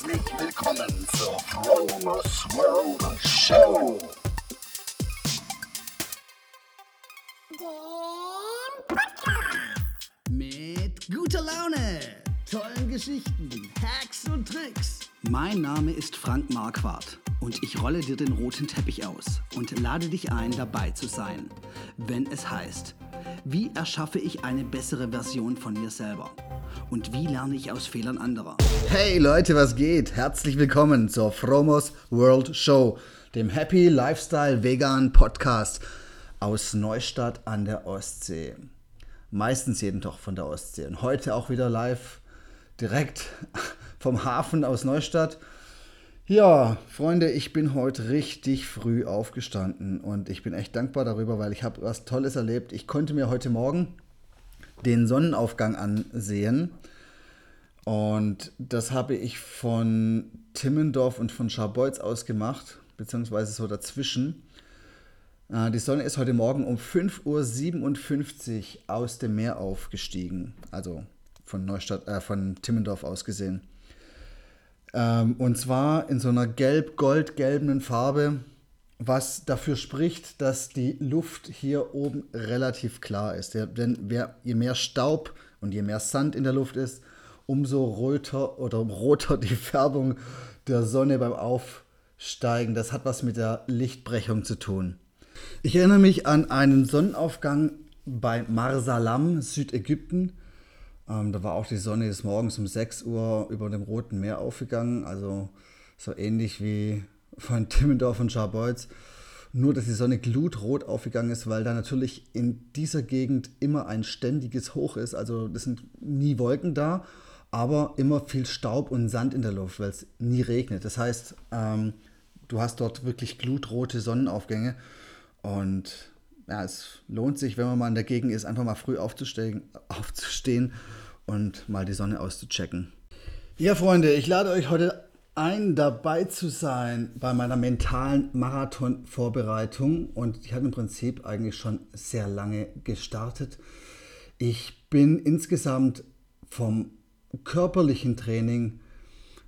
Herzlich willkommen zur Fromers World Show. Mit guter Laune, tollen Geschichten, Hacks und Tricks. Mein Name ist Frank Marquardt und ich rolle dir den roten Teppich aus und lade dich ein, dabei zu sein, wenn es heißt, wie erschaffe ich eine bessere Version von mir selber? Und wie lerne ich aus Fehlern anderer? Hey Leute, was geht? Herzlich willkommen zur Fromos World Show, dem Happy Lifestyle Vegan Podcast aus Neustadt an der Ostsee. Meistens jeden Tag von der Ostsee. Und heute auch wieder live direkt vom Hafen aus Neustadt. Ja, Freunde, ich bin heute richtig früh aufgestanden und ich bin echt dankbar darüber, weil ich habe was Tolles erlebt. Ich konnte mir heute Morgen den Sonnenaufgang ansehen und das habe ich von Timmendorf und von Scharbeutz aus gemacht, beziehungsweise so dazwischen. Äh, die Sonne ist heute Morgen um 5.57 Uhr aus dem Meer aufgestiegen, also von Neustadt, äh, von Timmendorf aus gesehen. Ähm, und zwar in so einer gelb-gold-gelbenen Farbe, was dafür spricht, dass die Luft hier oben relativ klar ist. Ja, denn wer, je mehr Staub und je mehr Sand in der Luft ist, umso roter oder roter die Färbung der Sonne beim Aufsteigen. Das hat was mit der Lichtbrechung zu tun. Ich erinnere mich an einen Sonnenaufgang bei Marsalam, Südägypten. Ähm, da war auch die Sonne des Morgens um 6 Uhr über dem Roten Meer aufgegangen, also so ähnlich wie von Timmendorf und Scharbeutz. Nur, dass die Sonne glutrot aufgegangen ist, weil da natürlich in dieser Gegend immer ein ständiges Hoch ist. Also es sind nie Wolken da, aber immer viel Staub und Sand in der Luft, weil es nie regnet. Das heißt, ähm, du hast dort wirklich glutrote Sonnenaufgänge. Und ja, es lohnt sich, wenn man mal in der Gegend ist, einfach mal früh aufzustehen, aufzustehen und mal die Sonne auszuchecken. Ja, Freunde, ich lade euch heute ein, dabei zu sein bei meiner mentalen Marathon-Vorbereitung. Und ich habe im Prinzip eigentlich schon sehr lange gestartet. Ich bin insgesamt vom körperlichen Training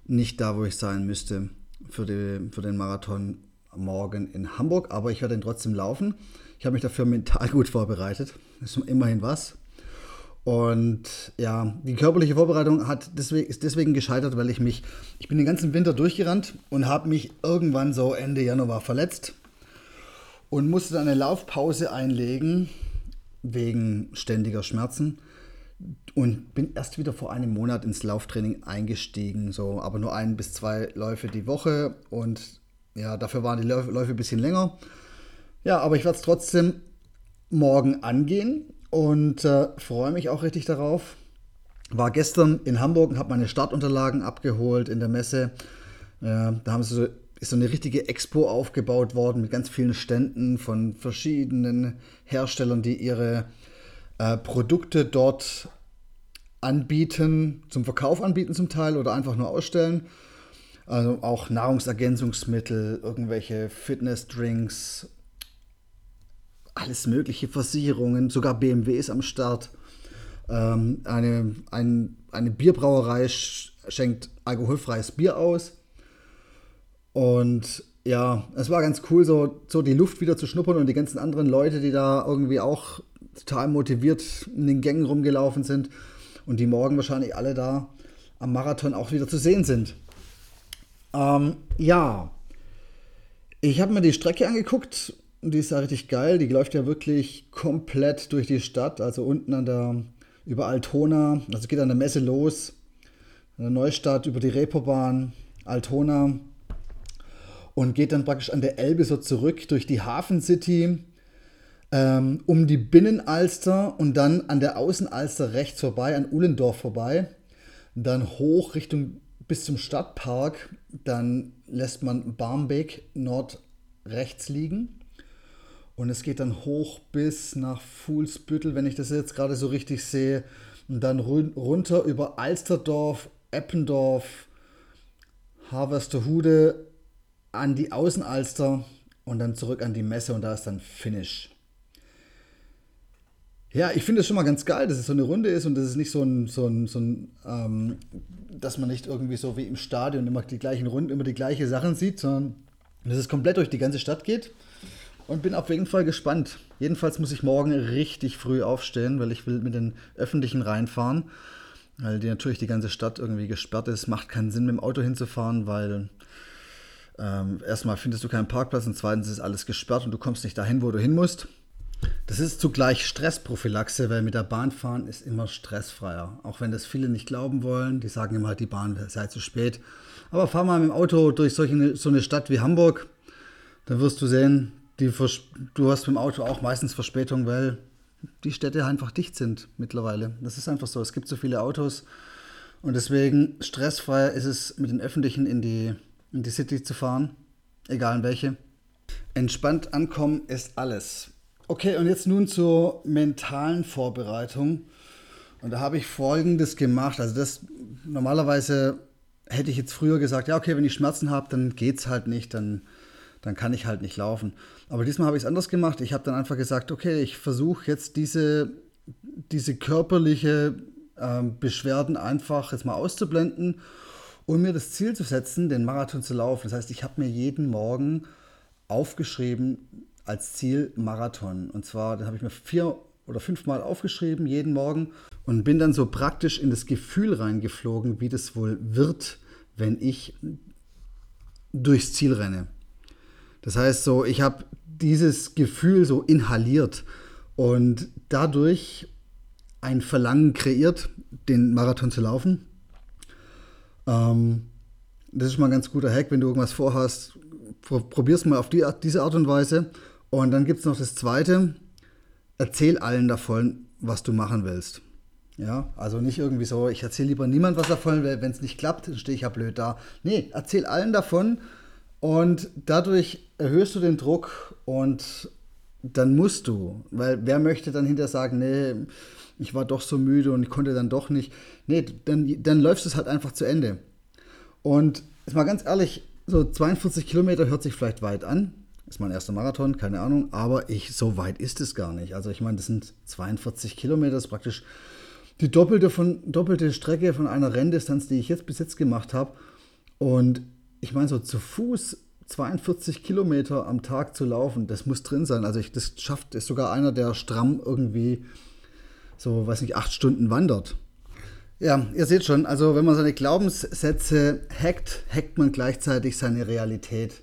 nicht da, wo ich sein müsste für, die, für den Marathon morgen in Hamburg, aber ich werde ihn trotzdem laufen. Ich habe mich dafür mental gut vorbereitet. Das ist immerhin was. Und ja, die körperliche Vorbereitung hat deswegen, ist deswegen gescheitert, weil ich mich, ich bin den ganzen Winter durchgerannt und habe mich irgendwann so Ende Januar verletzt und musste dann eine Laufpause einlegen wegen ständiger Schmerzen und bin erst wieder vor einem Monat ins Lauftraining eingestiegen, so aber nur ein bis zwei Läufe die Woche und ja, dafür waren die Läufe ein bisschen länger. Ja, aber ich werde es trotzdem morgen angehen und äh, freue mich auch richtig darauf. War gestern in Hamburg und habe meine Startunterlagen abgeholt in der Messe. Äh, da haben sie so, ist so eine richtige Expo aufgebaut worden mit ganz vielen Ständen von verschiedenen Herstellern, die ihre äh, Produkte dort anbieten, zum Verkauf anbieten zum Teil oder einfach nur ausstellen. Also auch Nahrungsergänzungsmittel, irgendwelche Fitnessdrinks, alles mögliche, Versicherungen, sogar BMW ist am Start. Ähm, eine, ein, eine Bierbrauerei schenkt alkoholfreies Bier aus. Und ja, es war ganz cool, so, so die Luft wieder zu schnuppern und die ganzen anderen Leute, die da irgendwie auch total motiviert in den Gängen rumgelaufen sind und die morgen wahrscheinlich alle da am Marathon auch wieder zu sehen sind. Ähm, ja, ich habe mir die Strecke angeguckt die ist ja richtig geil. Die läuft ja wirklich komplett durch die Stadt, also unten an der, über Altona, also geht an der Messe los, an der Neustadt über die Reeperbahn, Altona. Und geht dann praktisch an der Elbe so zurück durch die Hafen City, ähm, um die Binnenalster und dann an der Außenalster rechts vorbei, an Uhlendorf vorbei, dann hoch Richtung bis zum Stadtpark, dann lässt man Barmbek nordrechts liegen und es geht dann hoch bis nach Fuhlsbüttel, wenn ich das jetzt gerade so richtig sehe, und dann runter über Alsterdorf, Eppendorf, Harvesterhude an die Außenalster und dann zurück an die Messe und da ist dann Finish. Ja, ich finde es schon mal ganz geil, dass es so eine Runde ist und dass es nicht so ein, so ein, so ein ähm, dass man nicht irgendwie so wie im Stadion immer die gleichen Runden, immer die gleichen Sachen sieht, sondern dass es komplett durch die ganze Stadt geht. Und bin auf jeden Fall gespannt. Jedenfalls muss ich morgen richtig früh aufstehen, weil ich will mit den Öffentlichen reinfahren. Weil die natürlich die ganze Stadt irgendwie gesperrt ist. Macht keinen Sinn, mit dem Auto hinzufahren, weil ähm, erstmal findest du keinen Parkplatz und zweitens ist alles gesperrt und du kommst nicht dahin, wo du hin musst. Das ist zugleich Stressprophylaxe, weil mit der Bahn fahren ist immer stressfreier. Auch wenn das viele nicht glauben wollen, die sagen immer, die Bahn sei zu spät. Aber fahr mal mit dem Auto durch solche, so eine Stadt wie Hamburg, dann wirst du sehen, die, du hast dem Auto auch meistens Verspätung, weil die Städte einfach dicht sind mittlerweile. Das ist einfach so. Es gibt so viele Autos und deswegen stressfreier ist es, mit den Öffentlichen in die, in die City zu fahren, egal in welche. Entspannt ankommen ist alles. Okay, und jetzt nun zur mentalen Vorbereitung. Und da habe ich Folgendes gemacht. Also das normalerweise hätte ich jetzt früher gesagt, ja, okay, wenn ich Schmerzen habe, dann geht es halt nicht, dann, dann kann ich halt nicht laufen. Aber diesmal habe ich es anders gemacht. Ich habe dann einfach gesagt, okay, ich versuche jetzt diese, diese körperliche äh, Beschwerden einfach jetzt mal auszublenden und mir das Ziel zu setzen, den Marathon zu laufen. Das heißt, ich habe mir jeden Morgen aufgeschrieben, als Ziel Marathon. Und zwar, da habe ich mir vier oder fünfmal aufgeschrieben, jeden Morgen, und bin dann so praktisch in das Gefühl reingeflogen, wie das wohl wird, wenn ich durchs Ziel renne. Das heißt so, ich habe dieses Gefühl so inhaliert und dadurch ein Verlangen kreiert, den Marathon zu laufen. Ähm, das ist mal ein ganz guter Hack, wenn du irgendwas vorhast, probier es mal auf die, diese Art und Weise und dann gibt es noch das Zweite, erzähl allen davon, was du machen willst. Ja, also nicht irgendwie so, ich erzähle lieber niemand was davon, wenn es nicht klappt, dann stehe ich ja blöd da. Nee, erzähl allen davon und dadurch erhöhst du den Druck und dann musst du, weil wer möchte dann hinterher sagen, nee, ich war doch so müde und ich konnte dann doch nicht. Nee, dann, dann läuft es halt einfach zu Ende. Und jetzt mal ganz ehrlich, so 42 Kilometer hört sich vielleicht weit an, ist mein erster Marathon, keine Ahnung, aber ich, so weit ist es gar nicht. Also ich meine, das sind 42 Kilometer, das ist praktisch die doppelte, von, doppelte Strecke von einer Renndistanz, die ich jetzt bis jetzt gemacht habe. Und ich meine, so zu Fuß 42 Kilometer am Tag zu laufen, das muss drin sein. Also ich, das schafft, ist sogar einer, der stramm irgendwie so, weiß nicht, acht Stunden wandert. Ja, ihr seht schon, also wenn man seine Glaubenssätze hackt, hackt man gleichzeitig seine Realität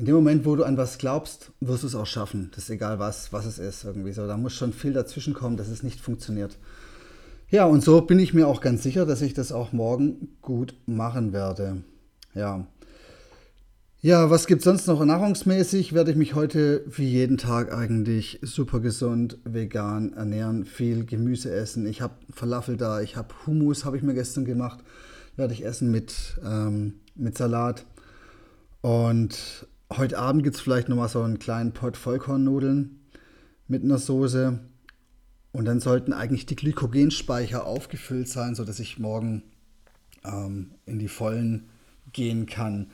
in dem Moment, wo du an was glaubst, wirst du es auch schaffen. Das ist egal was, was es ist irgendwie so. Da muss schon viel dazwischen kommen, dass es nicht funktioniert. Ja, und so bin ich mir auch ganz sicher, dass ich das auch morgen gut machen werde. Ja. Ja, was gibt es sonst noch? Nahrungsmäßig werde ich mich heute wie jeden Tag eigentlich super gesund, vegan ernähren, viel Gemüse essen. Ich habe Falafel da, ich habe Hummus, habe ich mir gestern gemacht, werde ich essen mit, ähm, mit Salat. Und Heute Abend gibt es vielleicht nochmal so einen kleinen Pot Vollkornnudeln mit einer Soße. Und dann sollten eigentlich die Glykogenspeicher aufgefüllt sein, sodass ich morgen ähm, in die Vollen gehen kann.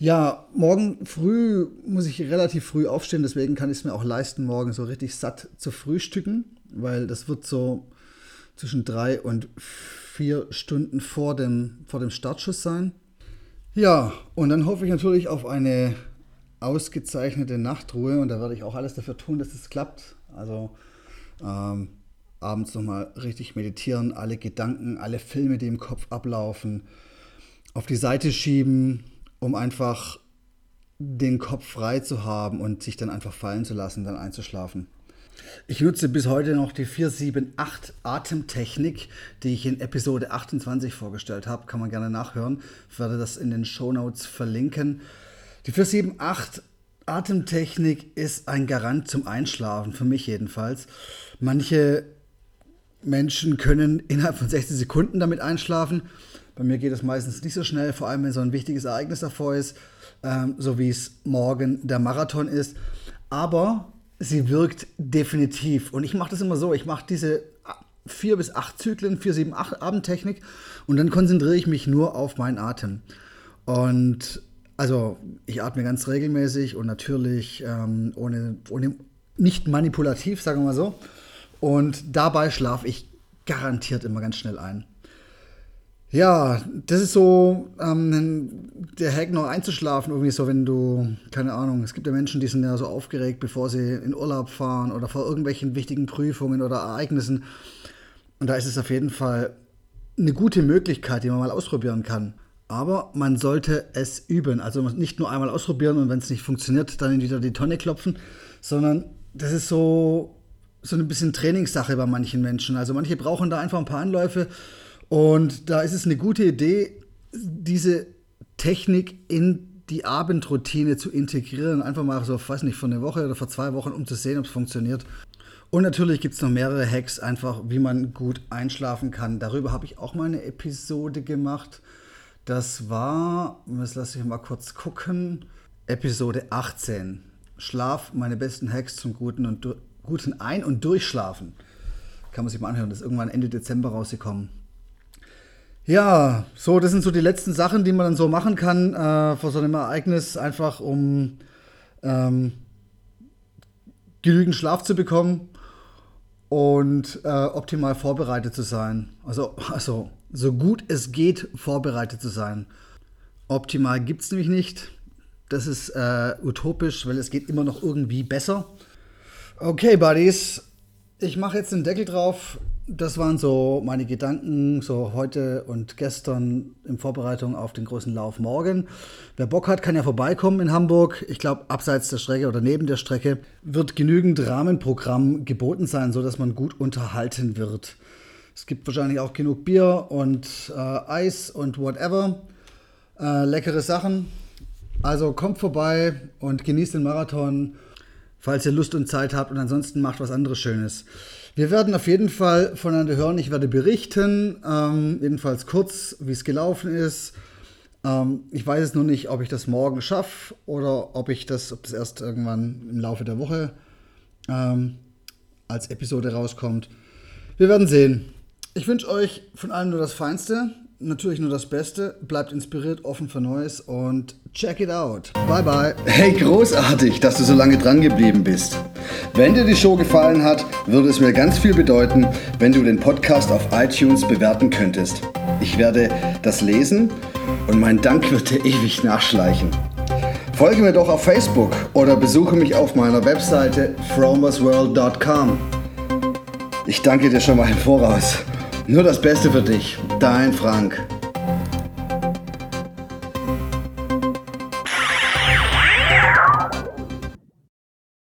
Ja, morgen früh muss ich relativ früh aufstehen, deswegen kann ich es mir auch leisten, morgen so richtig satt zu frühstücken, weil das wird so zwischen drei und vier Stunden vor dem, vor dem Startschuss sein. Ja, und dann hoffe ich natürlich auf eine ausgezeichnete Nachtruhe und da werde ich auch alles dafür tun, dass es klappt. Also ähm, abends nochmal richtig meditieren, alle Gedanken, alle Filme, die im Kopf ablaufen, auf die Seite schieben, um einfach den Kopf frei zu haben und sich dann einfach fallen zu lassen, dann einzuschlafen. Ich nutze bis heute noch die 478 Atemtechnik, die ich in Episode 28 vorgestellt habe. Kann man gerne nachhören. Ich werde das in den Show Notes verlinken. Die 478 Atemtechnik ist ein Garant zum Einschlafen, für mich jedenfalls. Manche Menschen können innerhalb von 60 Sekunden damit einschlafen. Bei mir geht es meistens nicht so schnell, vor allem wenn so ein wichtiges Ereignis davor ist, ähm, so wie es morgen der Marathon ist. Aber sie wirkt definitiv. Und ich mache das immer so, ich mache diese vier bis acht Zyklen, vier, sieben, acht Abendtechnik und dann konzentriere ich mich nur auf meinen Atem. Und also ich atme ganz regelmäßig und natürlich ähm, ohne, ohne, nicht manipulativ, sagen wir mal so. Und dabei schlafe ich garantiert immer ganz schnell ein. Ja, das ist so ähm, der Hack noch einzuschlafen, irgendwie so, wenn du, keine Ahnung, es gibt ja Menschen, die sind ja so aufgeregt, bevor sie in Urlaub fahren oder vor irgendwelchen wichtigen Prüfungen oder Ereignissen. Und da ist es auf jeden Fall eine gute Möglichkeit, die man mal ausprobieren kann. Aber man sollte es üben. Also nicht nur einmal ausprobieren und wenn es nicht funktioniert, dann wieder die Tonne klopfen, sondern das ist so, so ein bisschen Trainingssache bei manchen Menschen. Also manche brauchen da einfach ein paar Anläufe und da ist es eine gute Idee, diese Technik in die Abendroutine zu integrieren. Einfach mal so, weiß nicht, von einer Woche oder vor zwei Wochen, um zu sehen, ob es funktioniert. Und natürlich gibt es noch mehrere Hacks, einfach wie man gut einschlafen kann. Darüber habe ich auch mal eine Episode gemacht. Das war, das lasse ich mal kurz gucken, Episode 18. Schlaf, meine besten Hacks zum guten, und, guten Ein- und Durchschlafen. Kann man sich mal anhören, das ist irgendwann Ende Dezember rausgekommen. Ja, so, das sind so die letzten Sachen, die man dann so machen kann äh, vor so einem Ereignis, einfach um ähm, genügend Schlaf zu bekommen und äh, optimal vorbereitet zu sein. Also, also so gut es geht, vorbereitet zu sein. Optimal gibt es nämlich nicht. Das ist äh, utopisch, weil es geht immer noch irgendwie besser. Okay, Buddies, ich mache jetzt den Deckel drauf das waren so meine Gedanken, so heute und gestern in Vorbereitung auf den großen Lauf morgen. Wer Bock hat, kann ja vorbeikommen in Hamburg. Ich glaube, abseits der Strecke oder neben der Strecke wird genügend Rahmenprogramm geboten sein, sodass man gut unterhalten wird. Es gibt wahrscheinlich auch genug Bier und äh, Eis und whatever. Äh, leckere Sachen. Also kommt vorbei und genießt den Marathon, falls ihr Lust und Zeit habt und ansonsten macht was anderes Schönes. Wir werden auf jeden Fall voneinander hören. Ich werde berichten, ähm, jedenfalls kurz, wie es gelaufen ist. Ähm, ich weiß es nur nicht, ob ich das morgen schaffe oder ob ich das, ob das erst irgendwann im Laufe der Woche ähm, als Episode rauskommt. Wir werden sehen. Ich wünsche euch von allem nur das Feinste natürlich nur das Beste. Bleibt inspiriert, offen für Neues und check it out. Bye bye. Hey, großartig, dass du so lange dran geblieben bist. Wenn dir die Show gefallen hat, würde es mir ganz viel bedeuten, wenn du den Podcast auf iTunes bewerten könntest. Ich werde das lesen und mein Dank wird dir ewig nachschleichen. Folge mir doch auf Facebook oder besuche mich auf meiner Webseite fromersworld.com. Ich danke dir schon mal im Voraus. Nur das Beste für dich, dein Frank.